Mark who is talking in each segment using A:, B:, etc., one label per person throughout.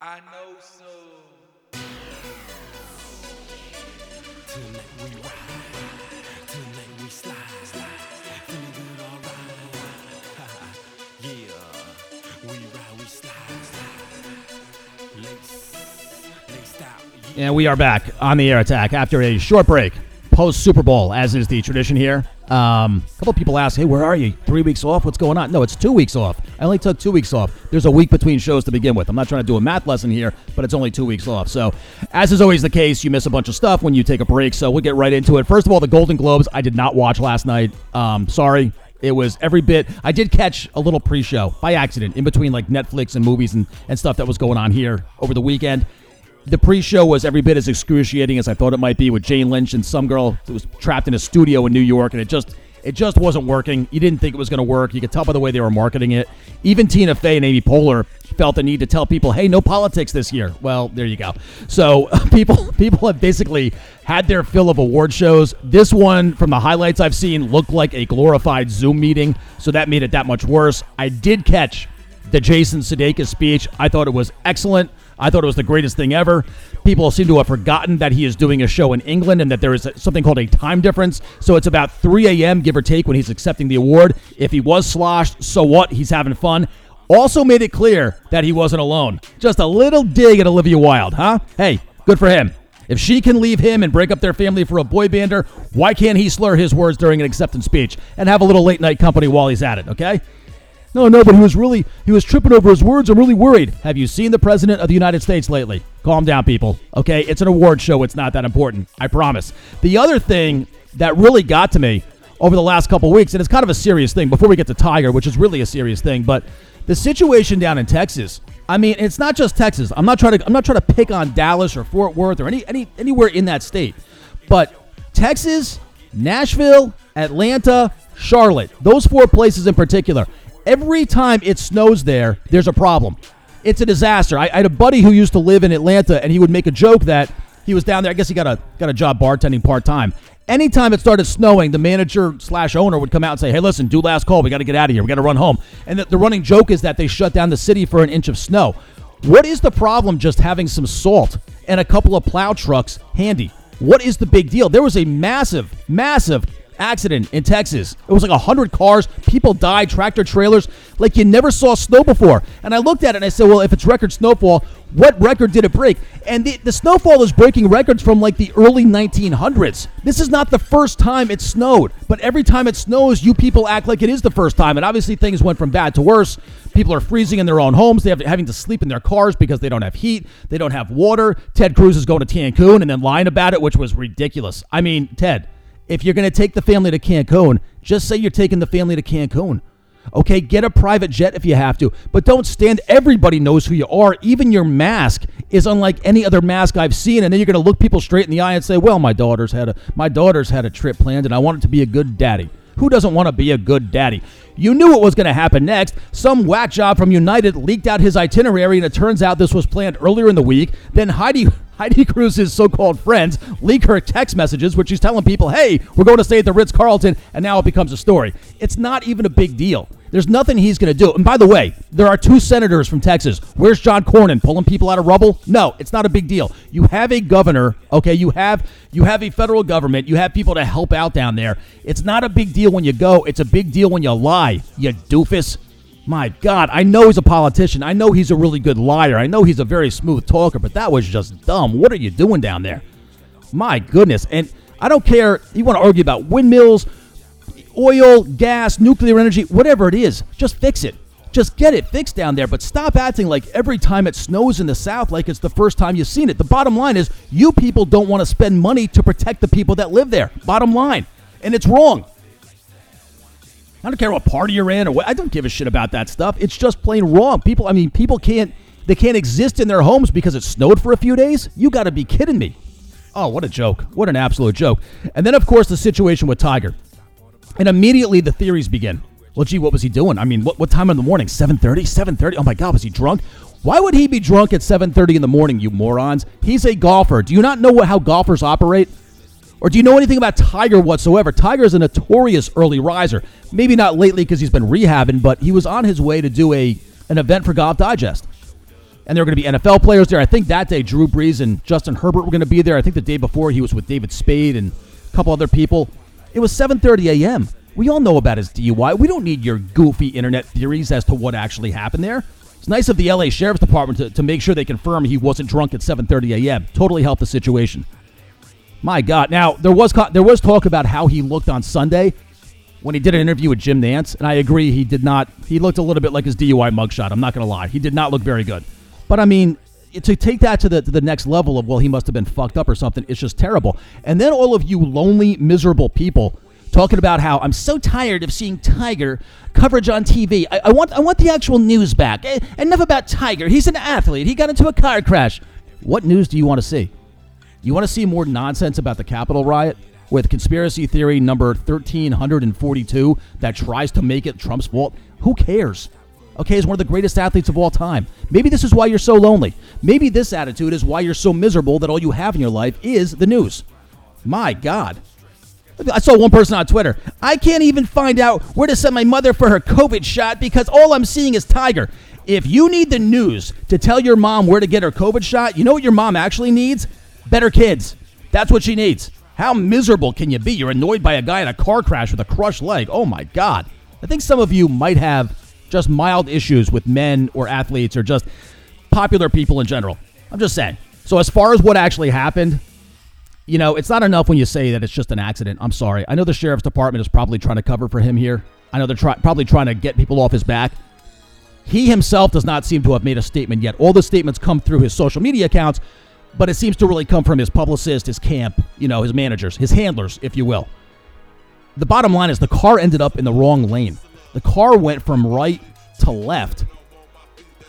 A: I know so.
B: Tonight we ride, tonight we slide, feeling good alright. yeah, we ride, we slide, lace, laced out. Yeah.
C: And we are back on the air attack after a short break, post Super Bowl, as is the tradition here. Um, a couple people ask, "Hey, where are you? Three weeks off? What's going on?" No, it's two weeks off. I only took two weeks off. There's a week between shows to begin with. I'm not trying to do a math lesson here, but it's only two weeks off. So, as is always the case, you miss a bunch of stuff when you take a break. So we'll get right into it. First of all, the Golden Globes. I did not watch last night. Um, sorry. It was every bit. I did catch a little pre-show by accident in between like Netflix and movies and, and stuff that was going on here over the weekend the pre-show was every bit as excruciating as I thought it might be with Jane Lynch and some girl that was trapped in a studio in New York, and it just it just wasn't working. You didn't think it was going to work. You could tell by the way they were marketing it. Even Tina Fey and Amy Poehler felt the need to tell people, "Hey, no politics this year." Well, there you go. So people people have basically had their fill of award shows. This one, from the highlights I've seen, looked like a glorified Zoom meeting, so that made it that much worse. I did catch the Jason Sudeikis speech. I thought it was excellent. I thought it was the greatest thing ever. People seem to have forgotten that he is doing a show in England and that there is something called a time difference. So it's about 3 a.m., give or take, when he's accepting the award. If he was sloshed, so what? He's having fun. Also made it clear that he wasn't alone. Just a little dig at Olivia Wilde, huh? Hey, good for him. If she can leave him and break up their family for a boy bander, why can't he slur his words during an acceptance speech and have a little late night company while he's at it, okay? No, no, but he was really he was tripping over his words. I'm really worried. Have you seen the president of the United States lately? Calm down, people. Okay, it's an award show. It's not that important. I promise. The other thing that really got to me over the last couple weeks, and it's kind of a serious thing. Before we get to Tiger, which is really a serious thing, but the situation down in Texas. I mean, it's not just Texas. I'm not trying to I'm not trying to pick on Dallas or Fort Worth or any any anywhere in that state, but Texas, Nashville, Atlanta, Charlotte, those four places in particular Every time it snows there, there's a problem. It's a disaster. I, I had a buddy who used to live in Atlanta, and he would make a joke that he was down there. I guess he got a got a job bartending part time. Anytime it started snowing, the manager slash owner would come out and say, "Hey, listen, do last call. We got to get out of here. We got to run home." And the, the running joke is that they shut down the city for an inch of snow. What is the problem just having some salt and a couple of plow trucks handy? What is the big deal? There was a massive, massive accident in Texas. It was like 100 cars. People died, tractor trailers, like you never saw snow before. And I looked at it and I said, well, if it's record snowfall, what record did it break? And the, the snowfall is breaking records from like the early 1900s. This is not the first time it snowed, but every time it snows, you people act like it is the first time. And obviously, things went from bad to worse. People are freezing in their own homes. They have having to sleep in their cars because they don't have heat. They don't have water. Ted Cruz is going to Cancun and then lying about it, which was ridiculous. I mean, Ted, if you're going to take the family to Cancun, just say you're taking the family to Cancun. Okay, get a private jet if you have to, but don't stand. Everybody knows who you are. Even your mask is unlike any other mask I've seen. And then you're going to look people straight in the eye and say, "Well, my daughter's had a my daughter's had a trip planned, and I want it to be a good daddy." Who doesn't want to be a good daddy? You knew what was going to happen next. Some whack job from United leaked out his itinerary, and it turns out this was planned earlier in the week. Then Heidi Heidi Cruz's so-called friends leak her text messages, which she's telling people, "Hey, we're going to stay at the Ritz Carlton," and now it becomes a story. It's not even a big deal. There's nothing he's going to do. And by the way, there are two senators from Texas. Where's John Cornyn pulling people out of rubble? No, it's not a big deal. You have a governor, okay? You have you have a federal government. You have people to help out down there. It's not a big deal when you go. It's a big deal when you lie. You doofus. My God, I know he's a politician. I know he's a really good liar. I know he's a very smooth talker, but that was just dumb. What are you doing down there? My goodness. And I don't care. You want to argue about windmills, oil, gas, nuclear energy, whatever it is, just fix it. Just get it fixed down there, but stop acting like every time it snows in the South like it's the first time you've seen it. The bottom line is you people don't want to spend money to protect the people that live there. Bottom line. And it's wrong. I don't care what party you're in or what. I don't give a shit about that stuff. It's just plain wrong. People, I mean, people can't they can't exist in their homes because it snowed for a few days. You got to be kidding me. Oh, what a joke. What an absolute joke. And then of course the situation with Tiger. And immediately the theories begin. Well, gee, what was he doing? I mean, what, what time in the morning? 7:30? 7:30? Oh my god, was he drunk? Why would he be drunk at 7:30 in the morning, you morons? He's a golfer. Do you not know what, how golfers operate? Or do you know anything about Tiger whatsoever? Tiger is a notorious early riser. Maybe not lately because he's been rehabbing, but he was on his way to do a an event for Golf Digest. and there were going to be NFL players there. I think that day Drew Brees and Justin Herbert were going to be there. I think the day before he was with David Spade and a couple other people. It was 7:30 a.m. We all know about his DUI. We don't need your goofy internet theories as to what actually happened there. It's nice of the LA Sheriff's Department to, to make sure they confirm he wasn't drunk at 7:30 a.m. Totally helped the situation. My God! Now there was there was talk about how he looked on Sunday when he did an interview with Jim Nantz, and I agree he did not. He looked a little bit like his DUI mugshot. I'm not going to lie. He did not look very good. But I mean, to take that to the to the next level of well, he must have been fucked up or something. It's just terrible. And then all of you lonely, miserable people talking about how I'm so tired of seeing Tiger coverage on TV. I, I want I want the actual news back. Eh, Enough about Tiger. He's an athlete. He got into a car crash. What news do you want to see? You want to see more nonsense about the Capitol riot with conspiracy theory number 1342 that tries to make it Trump's fault? Who cares? Okay, he's one of the greatest athletes of all time. Maybe this is why you're so lonely. Maybe this attitude is why you're so miserable that all you have in your life is the news. My God. I saw one person on Twitter. I can't even find out where to send my mother for her COVID shot because all I'm seeing is Tiger. If you need the news to tell your mom where to get her COVID shot, you know what your mom actually needs? Better kids. That's what she needs. How miserable can you be? You're annoyed by a guy in a car crash with a crushed leg. Oh my God. I think some of you might have just mild issues with men or athletes or just popular people in general. I'm just saying. So, as far as what actually happened, you know, it's not enough when you say that it's just an accident. I'm sorry. I know the sheriff's department is probably trying to cover for him here. I know they're try- probably trying to get people off his back. He himself does not seem to have made a statement yet. All the statements come through his social media accounts, but it seems to really come from his publicist, his camp, you know, his managers, his handlers, if you will. The bottom line is the car ended up in the wrong lane. The car went from right to left.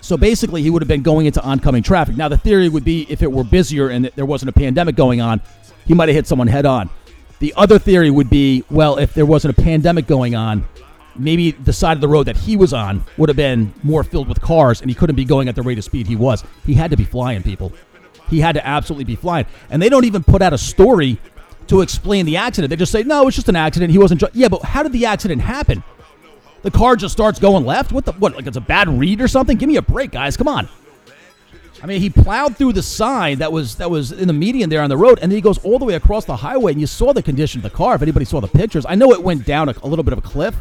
C: So basically, he would have been going into oncoming traffic. Now, the theory would be if it were busier and there wasn't a pandemic going on, he might have hit someone head on. The other theory would be well, if there wasn't a pandemic going on, maybe the side of the road that he was on would have been more filled with cars and he couldn't be going at the rate of speed he was. He had to be flying, people. He had to absolutely be flying. And they don't even put out a story to explain the accident. They just say, no, it's just an accident. He wasn't. Dr-. Yeah, but how did the accident happen? The car just starts going left? What the? What? Like it's a bad read or something? Give me a break, guys. Come on. I mean, he plowed through the sign that was that was in the median there on the road, and then he goes all the way across the highway. And you saw the condition of the car. If anybody saw the pictures, I know it went down a, a little bit of a cliff,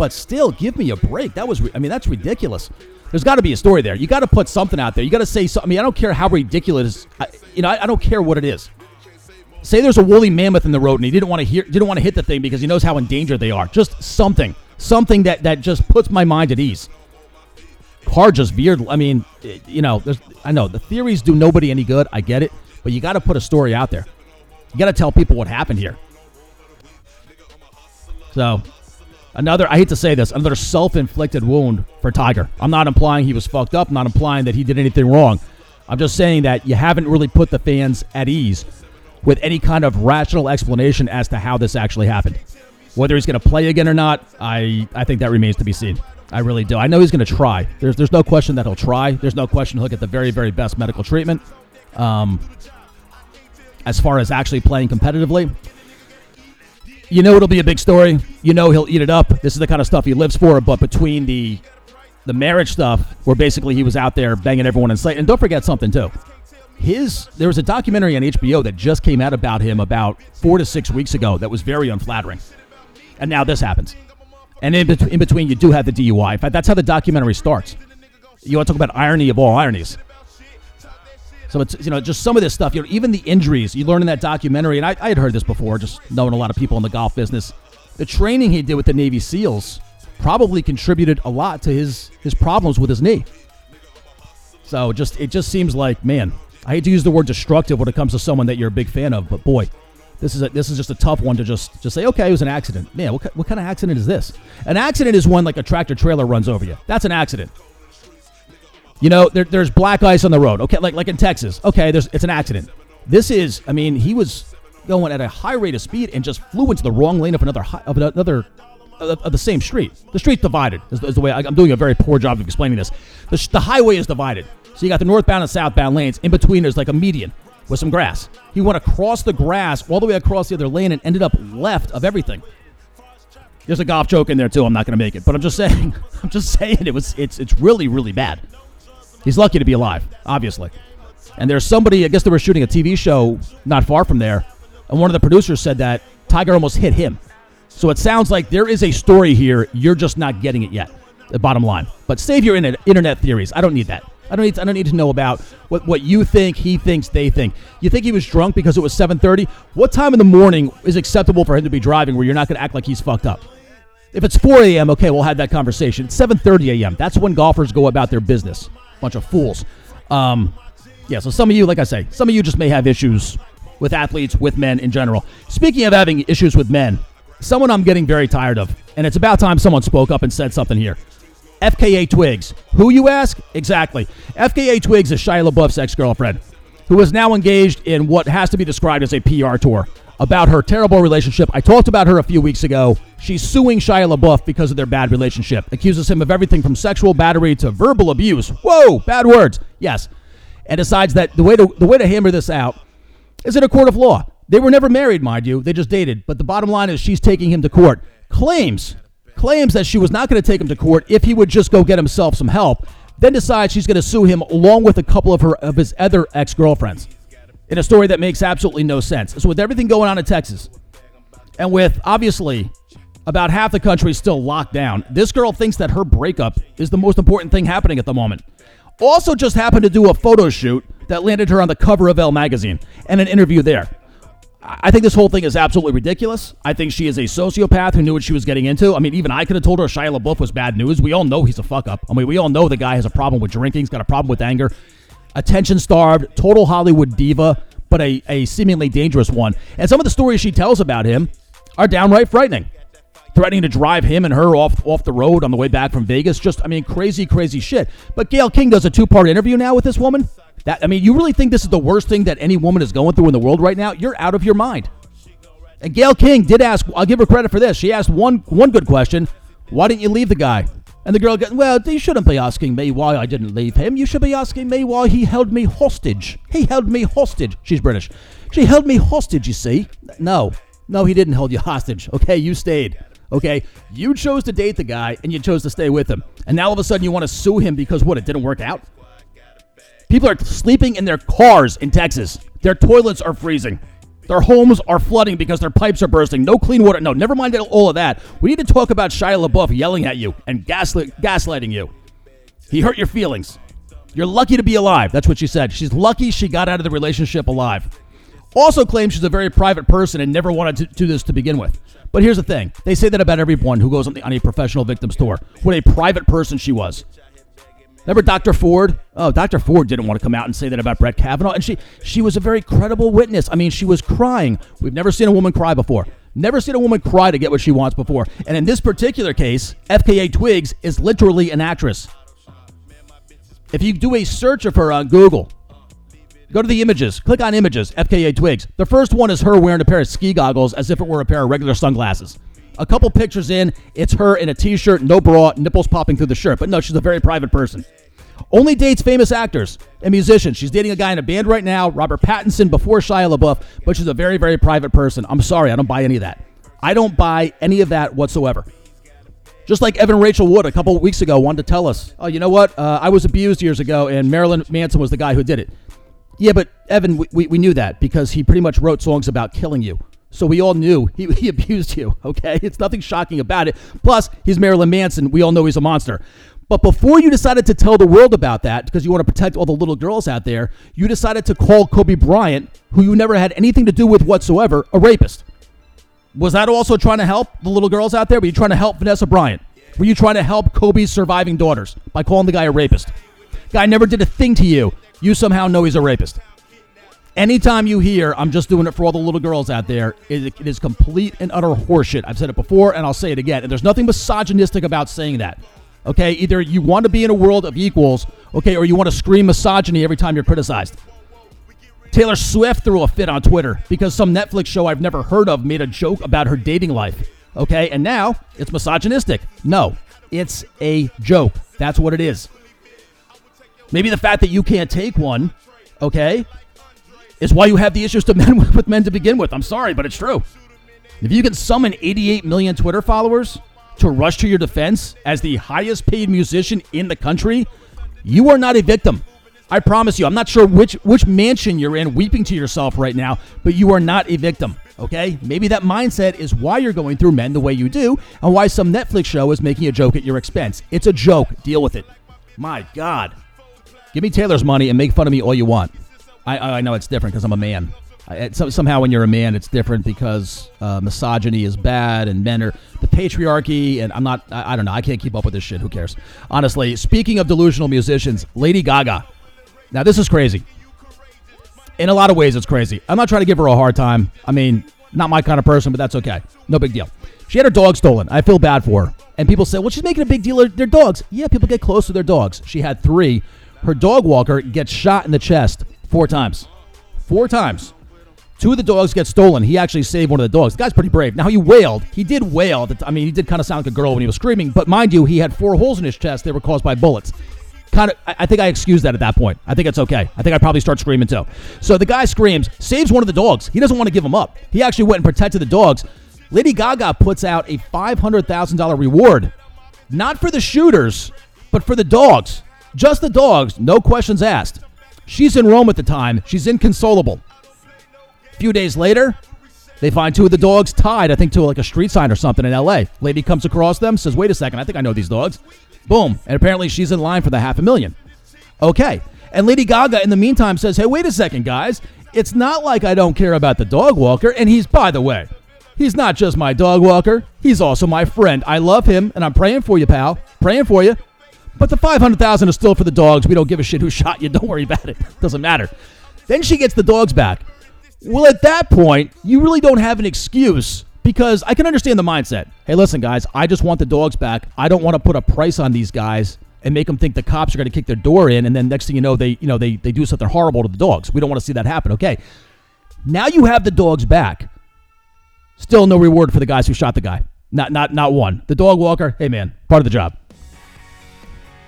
C: but still, give me a break. That was, I mean, that's ridiculous. There's got to be a story there. You got to put something out there. You got to say something. I mean, I don't care how ridiculous. I, you know, I, I don't care what it is. Say there's a woolly mammoth in the road, and he didn't want to hear, didn't want to hit the thing because he knows how endangered they are. Just something, something that that just puts my mind at ease. Car just veered. I mean, eh, you know, I know the theories do nobody any good. I get it, but you got to put a story out there. You got to tell people what happened here. So, another, I hate to say this, another self inflicted wound for Tiger. I'm not implying he was fucked up, I'm not implying that he did anything wrong. I'm just saying that you haven't really put the fans at ease with any kind of rational explanation as to how this actually happened. Whether he's going to play again or not, I, I think that remains to be seen. I really do. I know he's going to try. There's, there's no question that he'll try. There's no question he'll get the very, very best medical treatment. Um, as far as actually playing competitively, you know it'll be a big story. You know he'll eat it up. This is the kind of stuff he lives for. But between the the marriage stuff, where basically he was out there banging everyone in sight, and don't forget something too. His there was a documentary on HBO that just came out about him about four to six weeks ago that was very unflattering, and now this happens. And in, bet- in between, you do have the DUI. In fact, that's how the documentary starts. You want to talk about irony of all ironies. So it's you know just some of this stuff. You know, even the injuries you learn in that documentary, and I, I had heard this before, just knowing a lot of people in the golf business. The training he did with the Navy SEALs probably contributed a lot to his his problems with his knee. So just it just seems like man, I hate to use the word destructive when it comes to someone that you're a big fan of, but boy, this is a, this is just a tough one to just just say okay, it was an accident. Man, what, what kind of accident is this? An accident is when like a tractor trailer runs over you. That's an accident. You know, there, there's black ice on the road. Okay, like like in Texas. Okay, there's it's an accident. This is, I mean, he was going at a high rate of speed and just flew into the wrong lane of another hi- of another of, of the same street. The street's divided. Is, is the way I, I'm doing a very poor job of explaining this. The, the highway is divided. So you got the northbound and southbound lanes. In between, there's like a median with some grass. He went across the grass all the way across the other lane and ended up left of everything. There's a golf joke in there too. I'm not going to make it, but I'm just saying. I'm just saying it was. It's it's really really bad. He's lucky to be alive, obviously. And there's somebody, I guess they were shooting a TV show not far from there, and one of the producers said that Tiger almost hit him. So it sounds like there is a story here. You're just not getting it yet. The bottom line. But save your internet, theories. I don't need that. I don't need. I don't need to know about what, what you think, he thinks, they think. You think he was drunk because it was 7:30? What time in the morning is acceptable for him to be driving where you're not going to act like he's fucked up? If it's 4 a.m., okay, we'll have that conversation. It's 7:30 a.m. That's when golfers go about their business. Bunch of fools. Um, yeah. So some of you, like I say, some of you just may have issues with athletes, with men in general. Speaking of having issues with men, someone I'm getting very tired of, and it's about time someone spoke up and said something here. FKA Twigs. Who you ask? Exactly. FKA Twigs is Shia LaBeouf's ex girlfriend, who is now engaged in what has to be described as a PR tour about her terrible relationship. I talked about her a few weeks ago. She's suing Shia LaBeouf because of their bad relationship, accuses him of everything from sexual battery to verbal abuse. Whoa, bad words. Yes. And decides that the way to, the way to hammer this out is in a court of law. They were never married, mind you. They just dated. But the bottom line is she's taking him to court. Claims claims that she was not going to take him to court if he would just go get himself some help. Then decides she's going to sue him along with a couple of her of his other ex-girlfriends. In a story that makes absolutely no sense. So with everything going on in Texas, and with obviously about half the country still locked down, this girl thinks that her breakup is the most important thing happening at the moment. Also, just happened to do a photo shoot that landed her on the cover of Elle magazine and an interview there. I think this whole thing is absolutely ridiculous. I think she is a sociopath who knew what she was getting into. I mean, even I could have told her Shia LaBeouf was bad news. We all know he's a fuck up. I mean, we all know the guy has a problem with drinking. He's got a problem with anger. Attention starved, total Hollywood diva, but a, a seemingly dangerous one. And some of the stories she tells about him are downright frightening. Threatening to drive him and her off off the road on the way back from Vegas. Just, I mean, crazy, crazy shit. But Gayle King does a two part interview now with this woman. That I mean, you really think this is the worst thing that any woman is going through in the world right now? You're out of your mind. And Gayle King did ask. I'll give her credit for this. She asked one one good question. Why didn't you leave the guy? And the girl goes, Well, you shouldn't be asking me why I didn't leave him. You should be asking me why he held me hostage. He held me hostage. She's British. She held me hostage, you see. No, no, he didn't hold you hostage. Okay, you stayed. Okay, you chose to date the guy and you chose to stay with him. And now all of a sudden you want to sue him because what? It didn't work out? People are sleeping in their cars in Texas. Their toilets are freezing. Their homes are flooding because their pipes are bursting. No clean water. No, never mind all of that. We need to talk about Shia LaBeouf yelling at you and gaslighting you. He hurt your feelings. You're lucky to be alive. That's what she said. She's lucky she got out of the relationship alive. Also claims she's a very private person and never wanted to do this to begin with. But here's the thing they say that about everyone who goes on, the, on a professional victims tour. What a private person she was. Remember Dr. Ford? Oh, Dr. Ford didn't want to come out and say that about Brett Kavanaugh, and she she was a very credible witness. I mean, she was crying. We've never seen a woman cry before. Never seen a woman cry to get what she wants before. And in this particular case, FKA Twigs is literally an actress. If you do a search of her on Google, go to the images, click on images, FKA Twigs. The first one is her wearing a pair of ski goggles as if it were a pair of regular sunglasses. A couple pictures in, it's her in a t shirt, no bra, nipples popping through the shirt. But no, she's a very private person. Only dates famous actors and musicians. She's dating a guy in a band right now, Robert Pattinson, before Shia LaBeouf, but she's a very, very private person. I'm sorry, I don't buy any of that. I don't buy any of that whatsoever. Just like Evan Rachel Wood a couple weeks ago wanted to tell us, oh, you know what? Uh, I was abused years ago, and Marilyn Manson was the guy who did it. Yeah, but Evan, we, we, we knew that because he pretty much wrote songs about killing you. So we all knew he, he abused you, okay? It's nothing shocking about it. Plus, he's Marilyn Manson. We all know he's a monster. But before you decided to tell the world about that, because you want to protect all the little girls out there, you decided to call Kobe Bryant, who you never had anything to do with whatsoever, a rapist. Was that also trying to help the little girls out there? Were you trying to help Vanessa Bryant? Were you trying to help Kobe's surviving daughters by calling the guy a rapist? Guy never did a thing to you. You somehow know he's a rapist. Anytime you hear, I'm just doing it for all the little girls out there, it, it is complete and utter horseshit. I've said it before and I'll say it again. And there's nothing misogynistic about saying that. Okay? Either you want to be in a world of equals, okay, or you want to scream misogyny every time you're criticized. Taylor Swift threw a fit on Twitter because some Netflix show I've never heard of made a joke about her dating life. Okay? And now it's misogynistic. No, it's a joke. That's what it is. Maybe the fact that you can't take one, okay, is why you have the issues to men with men to begin with. I'm sorry, but it's true. If you can summon 88 million Twitter followers to rush to your defense as the highest paid musician in the country, You are not a victim. I promise you. I'm not sure which which mansion you're in weeping to yourself right now, but you are not a victim. Okay? Maybe that mindset is why you're going through men the way you do and why some Netflix show is making a joke at your expense. It's a joke. Deal with it. My God. Give me Taylor's money and make fun of me all you want. I, I know it's different because I'm a man. I, so- somehow, when you're a man, it's different because uh, misogyny is bad and men are the patriarchy. And I'm not, I, I don't know. I can't keep up with this shit. Who cares? Honestly, speaking of delusional musicians, Lady Gaga. Now, this is crazy. In a lot of ways, it's crazy. I'm not trying to give her a hard time. I mean, not my kind of person, but that's okay. No big deal. She had her dog stolen. I feel bad for her. And people say, well, she's making a big deal of their dogs. Yeah, people get close to their dogs. She had three. Her dog walker gets shot in the chest four times. Four times. Two of the dogs get stolen. He actually saved one of the dogs. The guy's pretty brave. Now, he wailed. He did wail. I mean, he did kind of sound like a girl when he was screaming. But mind you, he had four holes in his chest. They were caused by bullets kind of I I think I excuse that at that point. I think it's okay. I think I'd probably start screaming too. So the guy screams, saves one of the dogs. He doesn't want to give him up. He actually went and protected the dogs. Lady Gaga puts out a $500,000 reward, not for the shooters, but for the dogs. Just the dogs, no questions asked. She's in Rome at the time. She's inconsolable. A few days later, they find two of the dogs tied, I think, to like a street sign or something in LA. Lady comes across them, says, Wait a second, I think I know these dogs. Boom. And apparently she's in line for the half a million. Okay. And Lady Gaga, in the meantime, says, Hey, wait a second, guys. It's not like I don't care about the dog walker. And he's, by the way, he's not just my dog walker, he's also my friend. I love him, and I'm praying for you, pal. Praying for you. But the 500000 is still for the dogs. We don't give a shit who shot you. Don't worry about it. Doesn't matter. Then she gets the dogs back. Well, at that point, you really don't have an excuse because I can understand the mindset. Hey, listen, guys, I just want the dogs back. I don't want to put a price on these guys and make them think the cops are going to kick their door in, and then next thing you know, they you know they they do something horrible to the dogs. We don't want to see that happen. Okay, now you have the dogs back. Still no reward for the guys who shot the guy. Not not not one. The dog walker. Hey man, part of the job.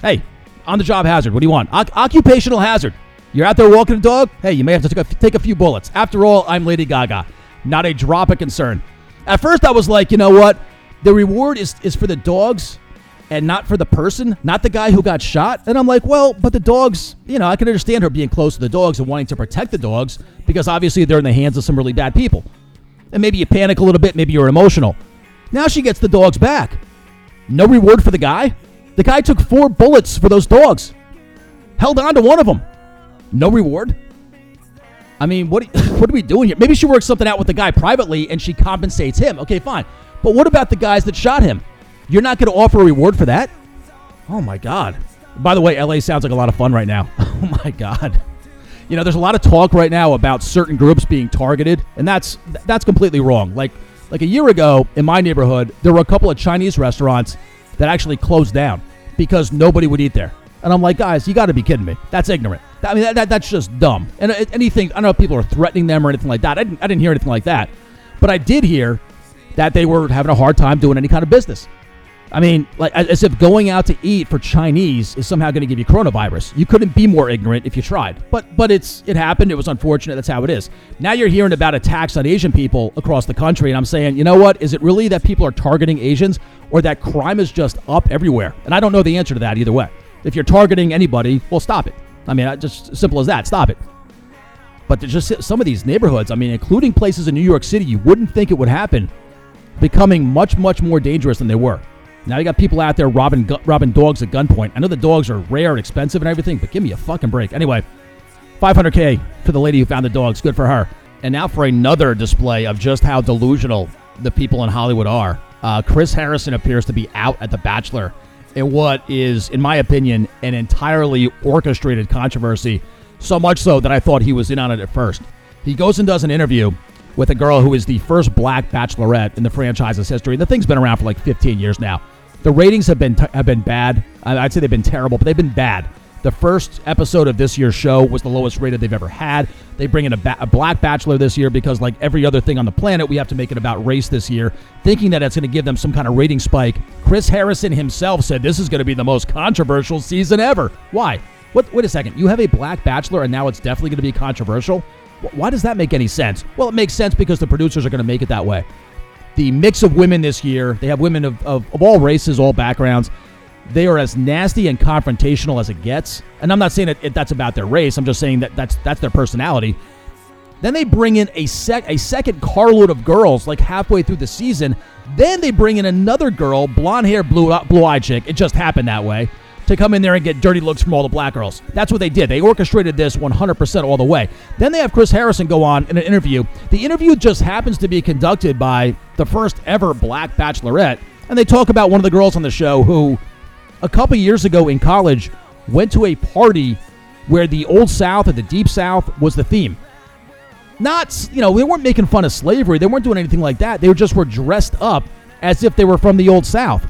C: Hey, on the job hazard. What do you want? Oc- occupational hazard. You're out there walking a dog. Hey, you may have to take a, take a few bullets. After all, I'm Lady Gaga. Not a drop of concern. At first, I was like, you know what? The reward is is for the dogs and not for the person, not the guy who got shot. And I'm like, well, but the dogs, you know, I can understand her being close to the dogs and wanting to protect the dogs because obviously they're in the hands of some really bad people. And maybe you panic a little bit, maybe you're emotional. Now she gets the dogs back. No reward for the guy. The guy took four bullets for those dogs. Held on to one of them. No reward. I mean, what what are we doing here? Maybe she works something out with the guy privately and she compensates him. Okay, fine. But what about the guys that shot him? You're not going to offer a reward for that? Oh my god. By the way, LA sounds like a lot of fun right now. Oh my god. You know, there's a lot of talk right now about certain groups being targeted, and that's that's completely wrong. Like like a year ago in my neighborhood, there were a couple of Chinese restaurants that actually closed down because nobody would eat there. And I'm like, guys, you got to be kidding me. That's ignorant. I mean, that, that, that's just dumb. And uh, anything, I don't know if people are threatening them or anything like that. I didn't, I didn't hear anything like that. But I did hear that they were having a hard time doing any kind of business. I mean, like as if going out to eat for Chinese is somehow going to give you coronavirus. You couldn't be more ignorant if you tried. But but it's it happened. It was unfortunate. That's how it is. Now you're hearing about attacks on Asian people across the country, and I'm saying, you know what? Is it really that people are targeting Asians, or that crime is just up everywhere? And I don't know the answer to that either way. If you're targeting anybody, well, stop it. I mean, just simple as that. Stop it. But there's just some of these neighborhoods, I mean, including places in New York City, you wouldn't think it would happen, becoming much, much more dangerous than they were. Now you got people out there robbing robbing dogs at gunpoint. I know the dogs are rare and expensive and everything, but give me a fucking break. Anyway, 500k for the lady who found the dogs. Good for her. And now for another display of just how delusional the people in Hollywood are. Uh, Chris Harrison appears to be out at The Bachelor in what is, in my opinion, an entirely orchestrated controversy. So much so that I thought he was in on it at first. He goes and does an interview with a girl who is the first black bachelorette in the franchise's history. The thing's been around for like 15 years now. The ratings have been have been bad. I'd say they've been terrible, but they've been bad. The first episode of this year's show was the lowest rated they've ever had. They bring in a, ba- a black bachelor this year because, like every other thing on the planet, we have to make it about race this year, thinking that it's going to give them some kind of rating spike. Chris Harrison himself said this is going to be the most controversial season ever. Why? What? Wait a second. You have a black bachelor, and now it's definitely going to be controversial. Why does that make any sense? Well, it makes sense because the producers are going to make it that way the mix of women this year. They have women of, of, of all races, all backgrounds. They are as nasty and confrontational as it gets. And I'm not saying that that's about their race. I'm just saying that that's that's their personality. Then they bring in a sec a second carload of girls like halfway through the season. Then they bring in another girl, blonde hair, blue blue eyed chick. It just happened that way to come in there and get dirty looks from all the black girls. That's what they did. They orchestrated this 100% all the way. Then they have Chris Harrison go on in an interview. The interview just happens to be conducted by the first ever black bachelorette, and they talk about one of the girls on the show who a couple years ago in college went to a party where the old south or the deep south was the theme not you know they weren't making fun of slavery they weren't doing anything like that they just were dressed up as if they were from the old south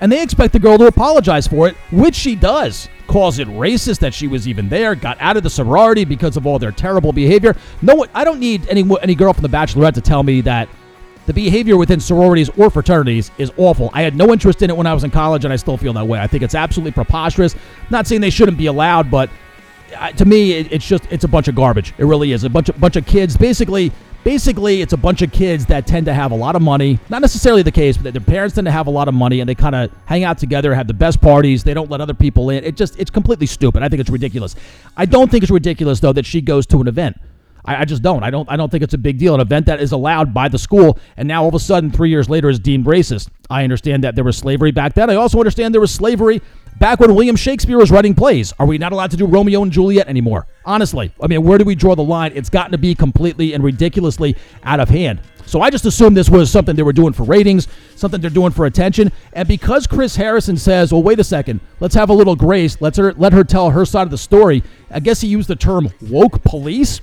C: and they expect the girl to apologize for it which she does calls it racist that she was even there got out of the sorority because of all their terrible behavior no i don't need any any girl from the bachelorette to tell me that the behavior within sororities or fraternities is awful. I had no interest in it when I was in college, and I still feel that way. I think it's absolutely preposterous. Not saying they shouldn't be allowed, but uh, to me, it, it's just it's a bunch of garbage. It really is a bunch of bunch of kids. Basically, basically, it's a bunch of kids that tend to have a lot of money. Not necessarily the case, but their parents tend to have a lot of money, and they kind of hang out together, have the best parties. They don't let other people in. It just it's completely stupid. I think it's ridiculous. I don't think it's ridiculous though that she goes to an event. I, I, just don't. I don't. I don't think it's a big deal. An event that is allowed by the school, and now all of a sudden, three years later, is deemed racist. I understand that there was slavery back then. I also understand there was slavery back when William Shakespeare was writing plays. Are we not allowed to do Romeo and Juliet anymore? Honestly, I mean, where do we draw the line? It's gotten to be completely and ridiculously out of hand. So I just assumed this was something they were doing for ratings, something they're doing for attention. And because Chris Harrison says, "Well, wait a second, let's have a little grace. Let's her, let her tell her side of the story." I guess he used the term woke police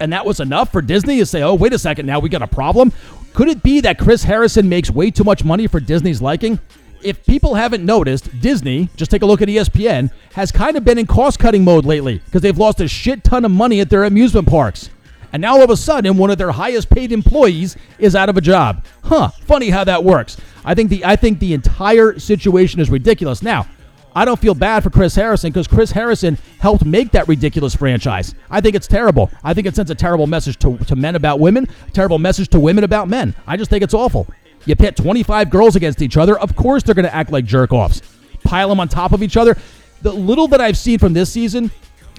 C: and that was enough for Disney to say, oh, wait a second, now we got a problem? Could it be that Chris Harrison makes way too much money for Disney's liking? If people haven't noticed, Disney, just take a look at ESPN, has kind of been in cost cutting mode lately because they've lost a shit ton of money at their amusement parks. And now all of a sudden, one of their highest paid employees is out of a job. Huh, funny how that works. I think the I think the entire situation is ridiculous. Now, I don't feel bad for Chris Harrison because Chris Harrison helped make that ridiculous franchise. I think it's terrible. I think it sends a terrible message to, to men about women, terrible message to women about men. I just think it's awful. You pit 25 girls against each other, of course they're going to act like jerk offs. Pile them on top of each other. The little that I've seen from this season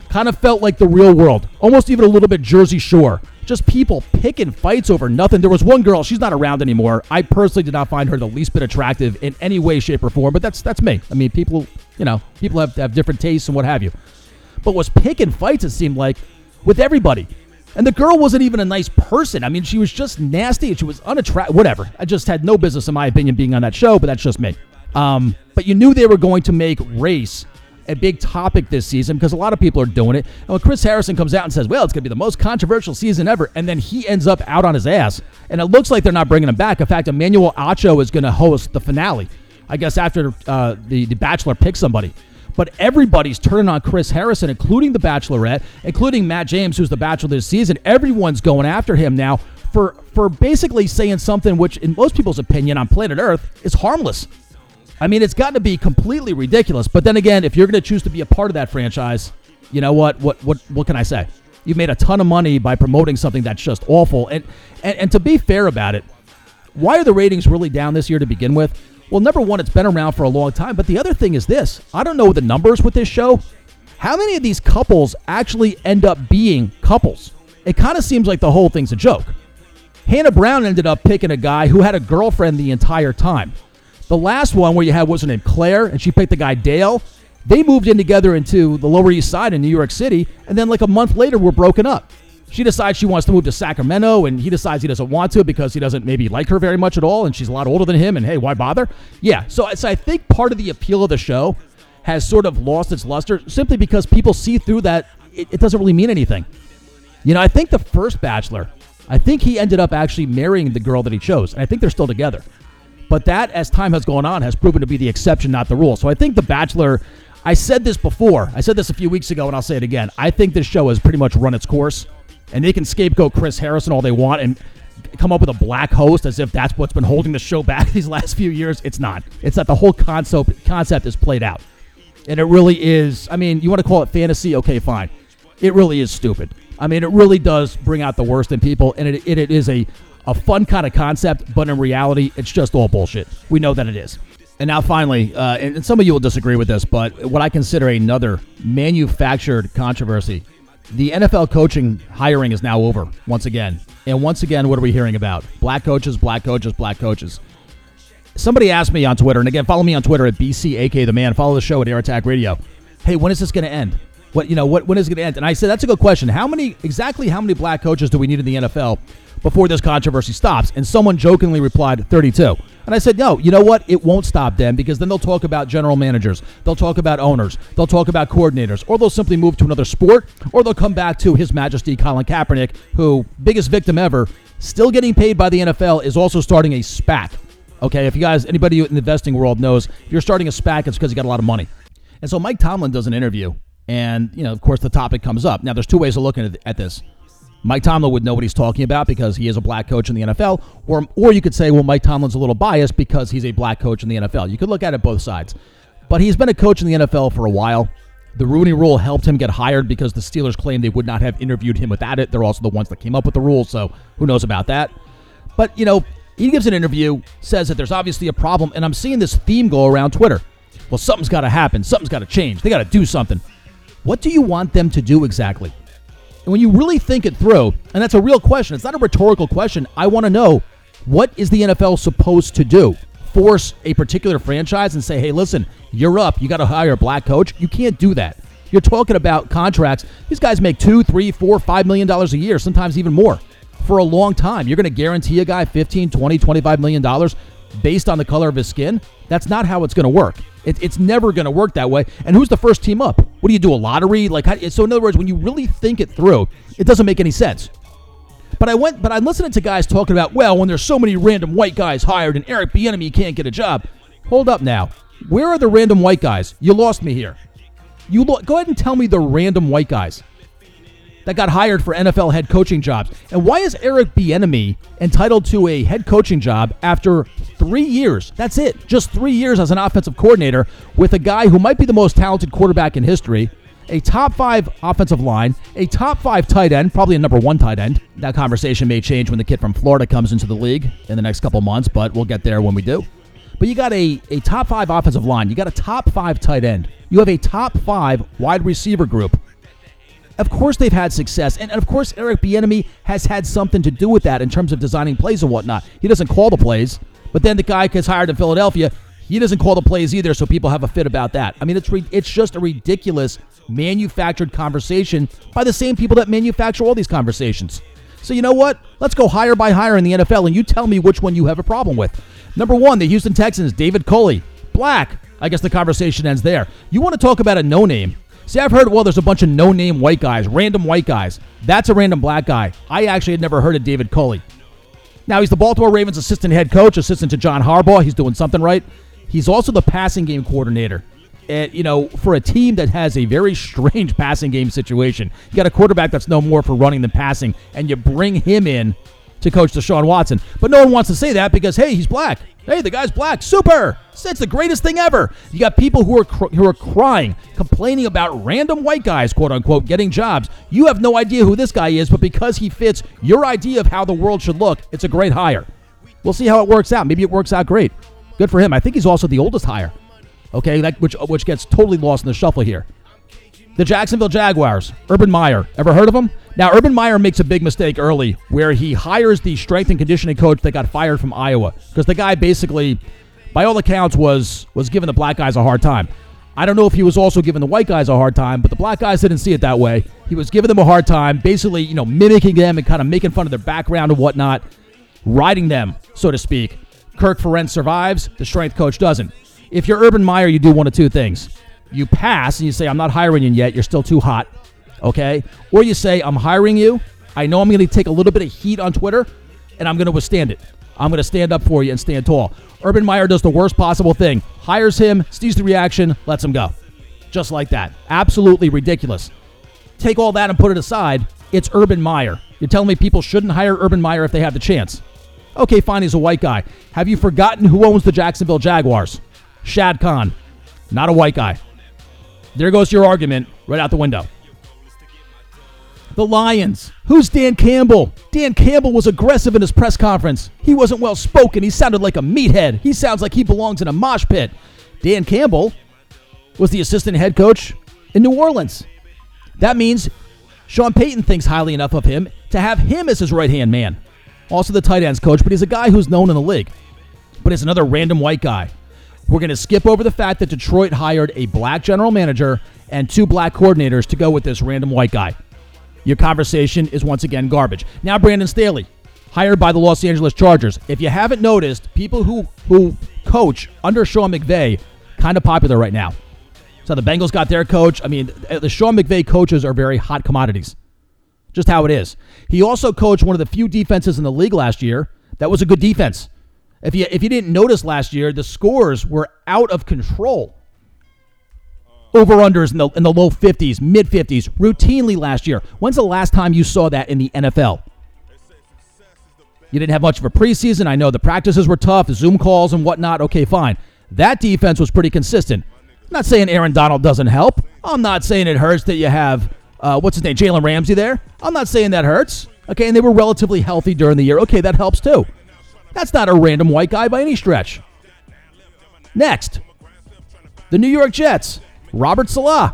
C: kind of felt like the real world, almost even a little bit Jersey Shore just people picking fights over nothing. There was one girl, she's not around anymore. I personally did not find her the least bit attractive in any way, shape, or form, but that's that's me. I mean, people, you know, people have, have different tastes and what have you. But was picking fights, it seemed like, with everybody. And the girl wasn't even a nice person. I mean, she was just nasty and she was unattractive. Whatever. I just had no business, in my opinion, being on that show, but that's just me. Um, but you knew they were going to make race a big topic this season because a lot of people are doing it. And when Chris Harrison comes out and says, well, it's going to be the most controversial season ever, and then he ends up out on his ass, and it looks like they're not bringing him back. In fact, Emmanuel Acho is going to host the finale, I guess, after uh, the, the Bachelor picks somebody. But everybody's turning on Chris Harrison, including the Bachelorette, including Matt James, who's the Bachelor this season. Everyone's going after him now for for basically saying something which, in most people's opinion, on planet Earth, is harmless. I mean, it's got to be completely ridiculous. But then again, if you're going to choose to be a part of that franchise, you know what? What what what can I say? You've made a ton of money by promoting something that's just awful. And and, and to be fair about it, why are the ratings really down this year to begin with? Well, number one, it's been around for a long time. But the other thing is this: I don't know the numbers with this show. How many of these couples actually end up being couples? It kind of seems like the whole thing's a joke. Hannah Brown ended up picking a guy who had a girlfriend the entire time. The last one where you had what's her name, Clare, and she picked the guy Dale. They moved in together into the Lower East Side in New York City, and then like a month later, were broken up. She decides she wants to move to Sacramento, and he decides he doesn't want to because he doesn't maybe like her very much at all, and she's a lot older than him. And hey, why bother? Yeah. So, so I think part of the appeal of the show has sort of lost its luster simply because people see through that it, it doesn't really mean anything. You know, I think the first Bachelor, I think he ended up actually marrying the girl that he chose, and I think they're still together. But that, as time has gone on, has proven to be the exception, not the rule. So I think The Bachelor. I said this before. I said this a few weeks ago, and I'll say it again. I think this show has pretty much run its course, and they can scapegoat Chris Harrison all they want and come up with a black host as if that's what's been holding the show back these last few years. It's not. It's that the whole concept concept is played out, and it really is. I mean, you want to call it fantasy? Okay, fine. It really is stupid. I mean, it really does bring out the worst in people, and it, it, it is a a fun kind of concept, but in reality, it's just all bullshit. We know that it is. And now, finally, uh, and, and some of you will disagree with this, but what I consider another manufactured controversy the NFL coaching hiring is now over once again. And once again, what are we hearing about? Black coaches, black coaches, black coaches. Somebody asked me on Twitter, and again, follow me on Twitter at BCAK the man. Follow the show at Air Attack Radio. Hey, when is this going to end? What you know? What when is it going to end? And I said that's a good question. How many exactly? How many black coaches do we need in the NFL before this controversy stops? And someone jokingly replied, 32. And I said, no, you know what? It won't stop them because then they'll talk about general managers, they'll talk about owners, they'll talk about coordinators, or they'll simply move to another sport, or they'll come back to His Majesty Colin Kaepernick, who, biggest victim ever, still getting paid by the NFL, is also starting a SPAC. Okay, if you guys, anybody in the investing world knows, if you're starting a SPAC, it's because you got a lot of money. And so Mike Tomlin does an interview, and, you know, of course, the topic comes up. Now, there's two ways of looking at, at this. Mike Tomlin would know what he's talking about because he is a black coach in the NFL, or or you could say, well, Mike Tomlin's a little biased because he's a black coach in the NFL. You could look at it both sides, but he's been a coach in the NFL for a while. The Rooney Rule helped him get hired because the Steelers claimed they would not have interviewed him without it. They're also the ones that came up with the rule, so who knows about that? But you know, he gives an interview, says that there's obviously a problem, and I'm seeing this theme go around Twitter. Well, something's got to happen. Something's got to change. They got to do something. What do you want them to do exactly? And when you really think it through, and that's a real question, it's not a rhetorical question. I want to know what is the NFL supposed to do? Force a particular franchise and say, hey, listen, you're up. You got to hire a black coach. You can't do that. You're talking about contracts. These guys make two, three, four, five million dollars a year, sometimes even more, for a long time. You're going to guarantee a guy 15, 20, 25 million dollars based on the color of his skin? That's not how it's going to work. It, it's never going to work that way. And who's the first team up? What do you do? A lottery? Like how, so? In other words, when you really think it through, it doesn't make any sense. But I went, but I'm listening to guys talking about, well, when there's so many random white guys hired and Eric Bieniemy can't get a job. Hold up now. Where are the random white guys? You lost me here. You lo- go ahead and tell me the random white guys that got hired for NFL head coaching jobs. And why is Eric Bieniemy entitled to a head coaching job after three years? That's it, just three years as an offensive coordinator with a guy who might be the most talented quarterback in history, a top five offensive line, a top five tight end, probably a number one tight end. That conversation may change when the kid from Florida comes into the league in the next couple months, but we'll get there when we do. But you got a, a top five offensive line, you got a top five tight end, you have a top five wide receiver group. Of course, they've had success, and, of course, Eric Bieniemy has had something to do with that in terms of designing plays and whatnot. He doesn't call the plays, but then the guy gets hired in Philadelphia. He doesn't call the plays either, so people have a fit about that. I mean, it's re- it's just a ridiculous manufactured conversation by the same people that manufacture all these conversations. So you know what? Let's go higher by higher in the NFL, and you tell me which one you have a problem with. Number one, the Houston Texans, David Culley, black. I guess the conversation ends there. You want to talk about a no name? See, I've heard, well, there's a bunch of no name white guys, random white guys. That's a random black guy. I actually had never heard of David Culley. Now, he's the Baltimore Ravens assistant head coach, assistant to John Harbaugh. He's doing something right. He's also the passing game coordinator. And, you know, for a team that has a very strange passing game situation, you got a quarterback that's no more for running than passing, and you bring him in to coach Deshaun Watson. But no one wants to say that because, hey, he's black. Hey, the guy's black. Super. It's the greatest thing ever. You got people who are cr- who are crying, complaining about random white guys, quote unquote, getting jobs. You have no idea who this guy is, but because he fits your idea of how the world should look, it's a great hire. We'll see how it works out. Maybe it works out great. Good for him. I think he's also the oldest hire. Okay, that which which gets totally lost in the shuffle here. The Jacksonville Jaguars, Urban Meyer. Ever heard of him? Now, Urban Meyer makes a big mistake early where he hires the strength and conditioning coach that got fired from Iowa because the guy basically, by all accounts, was was giving the black guys a hard time. I don't know if he was also giving the white guys a hard time, but the black guys didn't see it that way. He was giving them a hard time, basically, you know, mimicking them and kind of making fun of their background and whatnot, riding them, so to speak. Kirk Ferentz survives, the strength coach doesn't. If you're Urban Meyer, you do one of two things you pass and you say, I'm not hiring you yet. You're still too hot. Okay. Or you say, I'm hiring you. I know I'm going to take a little bit of heat on Twitter and I'm going to withstand it. I'm going to stand up for you and stand tall. Urban Meyer does the worst possible thing hires him, sees the reaction, lets him go. Just like that. Absolutely ridiculous. Take all that and put it aside. It's Urban Meyer. You're telling me people shouldn't hire Urban Meyer if they have the chance. Okay, fine, he's a white guy. Have you forgotten who owns the Jacksonville Jaguars? Shad Khan. Not a white guy. There goes your argument right out the window. The Lions. Who's Dan Campbell? Dan Campbell was aggressive in his press conference. He wasn't well spoken. He sounded like a meathead. He sounds like he belongs in a mosh pit. Dan Campbell was the assistant head coach in New Orleans. That means Sean Payton thinks highly enough of him to have him as his right hand man. Also the tight ends coach, but he's a guy who's known in the league. But it's another random white guy. We're going to skip over the fact that Detroit hired a black general manager and two black coordinators to go with this random white guy. Your conversation is once again garbage. Now, Brandon Staley, hired by the Los Angeles Chargers. If you haven't noticed, people who, who coach under Sean McVay kind of popular right now. So the Bengals got their coach. I mean, the Sean McVay coaches are very hot commodities. Just how it is. He also coached one of the few defenses in the league last year that was a good defense. If you if you didn't notice last year, the scores were out of control. Over unders in the in the low 50s, mid 50s, routinely last year. When's the last time you saw that in the NFL? You didn't have much of a preseason. I know the practices were tough, Zoom calls and whatnot. Okay, fine. That defense was pretty consistent. I'm not saying Aaron Donald doesn't help. I'm not saying it hurts that you have uh, what's his name, Jalen Ramsey there. I'm not saying that hurts. Okay, and they were relatively healthy during the year. Okay, that helps too. That's not a random white guy by any stretch. Next, the New York Jets. Robert Saleh.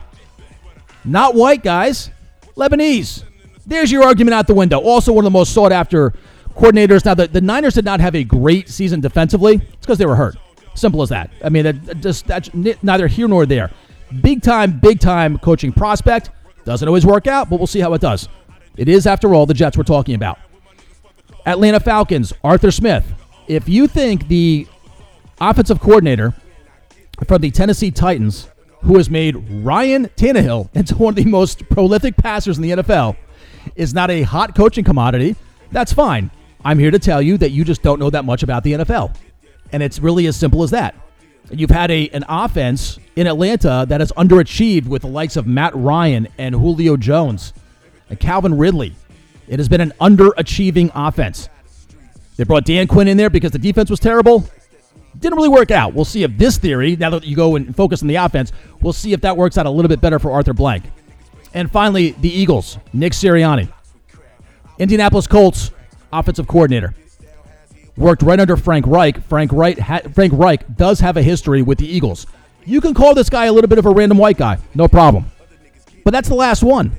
C: Not white guys, Lebanese. There's your argument out the window. Also, one of the most sought after coordinators. Now, the, the Niners did not have a great season defensively. It's because they were hurt. Simple as that. I mean, that, just, that's neither here nor there. Big time, big time coaching prospect. Doesn't always work out, but we'll see how it does. It is, after all, the Jets we're talking about. Atlanta Falcons, Arthur Smith. If you think the offensive coordinator from the Tennessee Titans, who has made Ryan Tannehill into one of the most prolific passers in the NFL, is not a hot coaching commodity, that's fine. I'm here to tell you that you just don't know that much about the NFL. And it's really as simple as that. You've had a an offense in Atlanta that has underachieved with the likes of Matt Ryan and Julio Jones and Calvin Ridley. It has been an underachieving offense. They brought Dan Quinn in there because the defense was terrible. Didn't really work out. We'll see if this theory, now that you go and focus on the offense, we'll see if that works out a little bit better for Arthur Blank. And finally, the Eagles, Nick Sirianni. Indianapolis Colts offensive coordinator. Worked right under Frank Reich. Frank Reich, ha- Frank Reich does have a history with the Eagles. You can call this guy a little bit of a random white guy, no problem. But that's the last one.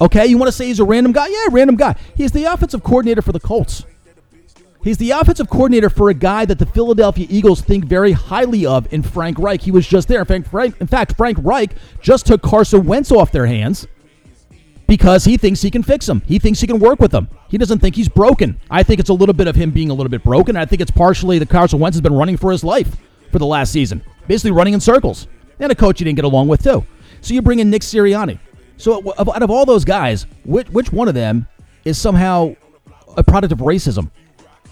C: Okay, you want to say he's a random guy? Yeah, random guy. He's the offensive coordinator for the Colts. He's the offensive coordinator for a guy that the Philadelphia Eagles think very highly of in Frank Reich. He was just there. In fact, Frank, in fact, Frank Reich just took Carson Wentz off their hands because he thinks he can fix him. He thinks he can work with him. He doesn't think he's broken. I think it's a little bit of him being a little bit broken. I think it's partially that Carson Wentz has been running for his life for the last season, basically running in circles. And a coach he didn't get along with, too. So you bring in Nick Sirianni. So out of all those guys, which, which one of them is somehow a product of racism?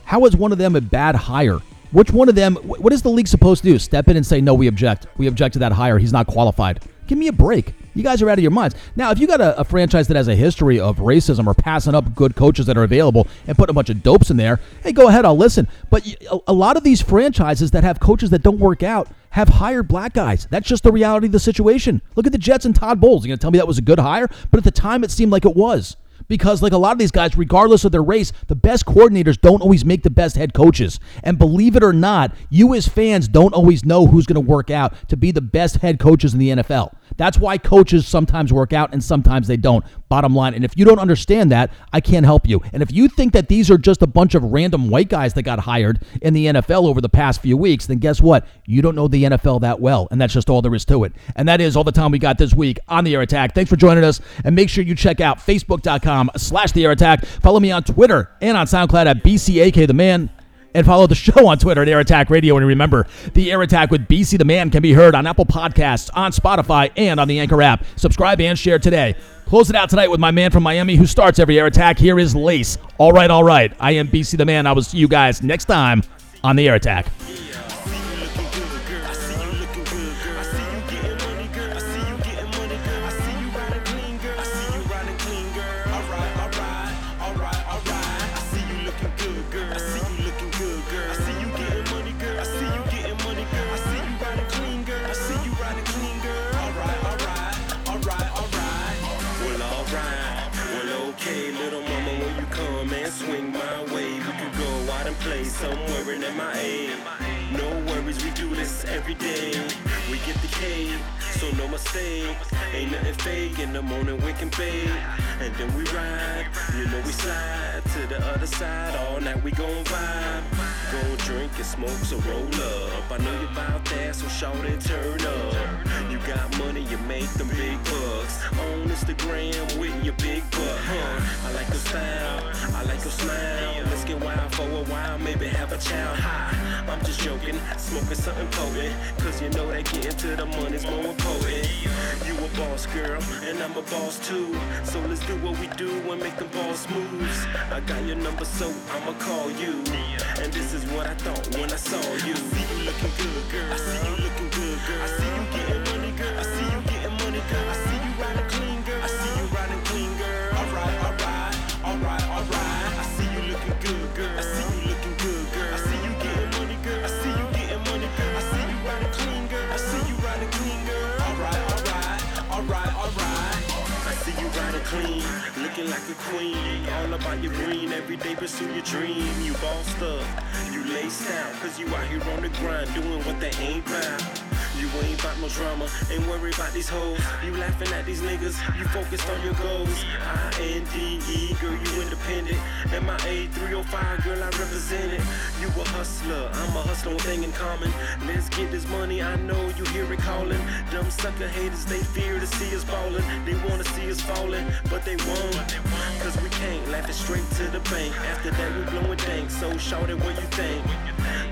C: How is one of them a bad hire? Which one of them, what is the league supposed to do? Step in and say, no, we object. We object to that hire. He's not qualified. Give me a break. You guys are out of your minds. Now, if you got a, a, franchise that has a history of racism or passing up good coaches that are available and put a bunch of dopes in there, hey, go ahead, I'll listen. But a, a lot of these franchises that have coaches that don't work out have hired black guys. That's just the reality of the situation. Look at the Jets and Todd Bowles. You're going to tell me that was a good hire? But at the time, it seemed like it was because like a lot of these guys regardless of their race the best coordinators don't always make the best head coaches and believe it or not you as fans don't always know who's going to work out to be the best head coaches in the NFL that's why coaches sometimes work out and sometimes they don't. Bottom line. And if you don't understand that, I can't help you. And if you think that these are just a bunch of random white guys that got hired in the NFL over the past few weeks, then guess what? You don't know the NFL that well. And that's just all there is to it. And that is all the time we got this week on The Air Attack. Thanks for joining us. And make sure you check out facebook.com slash The Air Attack. Follow me on Twitter and on SoundCloud at BCAK The Man and follow the show on Twitter at Air Attack Radio. And remember, the Air Attack with BC the Man can be heard on Apple Podcasts, on Spotify, and on the Anchor app. Subscribe and share today. Close it out tonight with my man from Miami who starts every Air Attack. Here is Lace. All right, all right. I am BC the Man. I will see you guys next time on the Air Attack.
D: MIA. No worries, we do this every day. We get the K, so no mistake. Ain't nothing fake in the morning, we can bathe. And then we ride, you know we slide to the other side. All night we gon' vibe. Gon' drink and smoke, so roll up. I know you about that, so shout it, turn up. You got money, you make them big bucks. On Instagram with your big butt, huh? I like your style, I like your smile. Let's get wild for a while, maybe have a child. Hi, I'm just joking, smoking something potent. Cause you know that getting to the money's more important. You a boss girl, and I'm a boss too. So let's do what we do and make them boss moves. I got your number, so I'ma call you. And this is what I thought when I saw you. I see you looking good, girl. I see you looking good, girl. I see you getting money, girl. I see you getting money, girl. I see clean, looking like a queen. All about your green, every day pursue your dream. You bossed up, you laced out, cause you out here on the grind, doing what they ain't about. You ain't about no drama, ain't worried about these hoes. You laughing at these niggas, you focused on your goals. I-N-D-E, girl, you independent. M-I-A 305, girl, I represent it. You a hustler, I'm a hustler, thing in common. Let's get this money, I know you hear it calling. Dumb sucker haters, they fear to see us ballin'. They wanna see us falling, but they won't. Cause we can't laugh it straight to the bank. After that, we blowin' dank. So shout it what you think.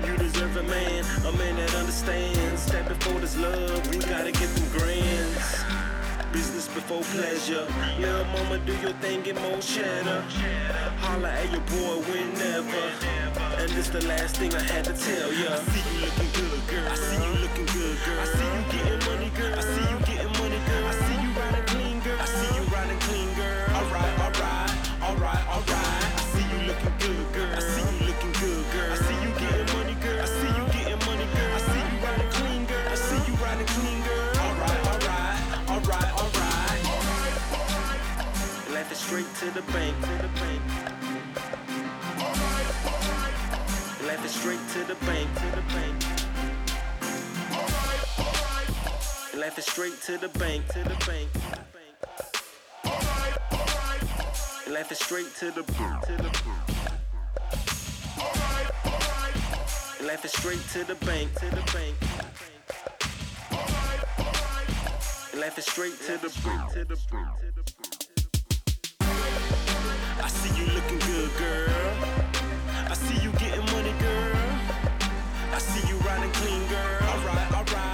D: You deserve a man, a man that understands that before this love, we gotta get them grands. Business before pleasure. Little mama, do your thing, get more cheddar. Holla at your boy whenever. And it's the last thing I had to tell ya. I see you looking good, girl. I see you looking good, girl. I see you to the bank, to the bank. Laugh it straight to the bank, to the bank. Laugh it straight to the bank, to the bank. Laugh it straight to the bank, to the bank. Laugh it straight to the bank, to the bank. Laugh it straight to the bank, to the bank. I see you looking good, girl. I see you getting money, girl. I see you riding clean, girl. Alright, alright.